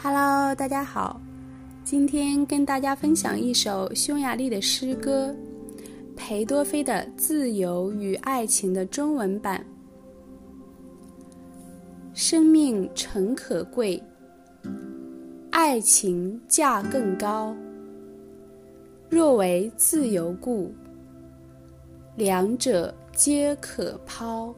Hello，大家好，今天跟大家分享一首匈牙利的诗歌，裴多菲的《自由与爱情》的中文版。生命诚可贵，爱情价更高。若为自由故，两者皆可抛。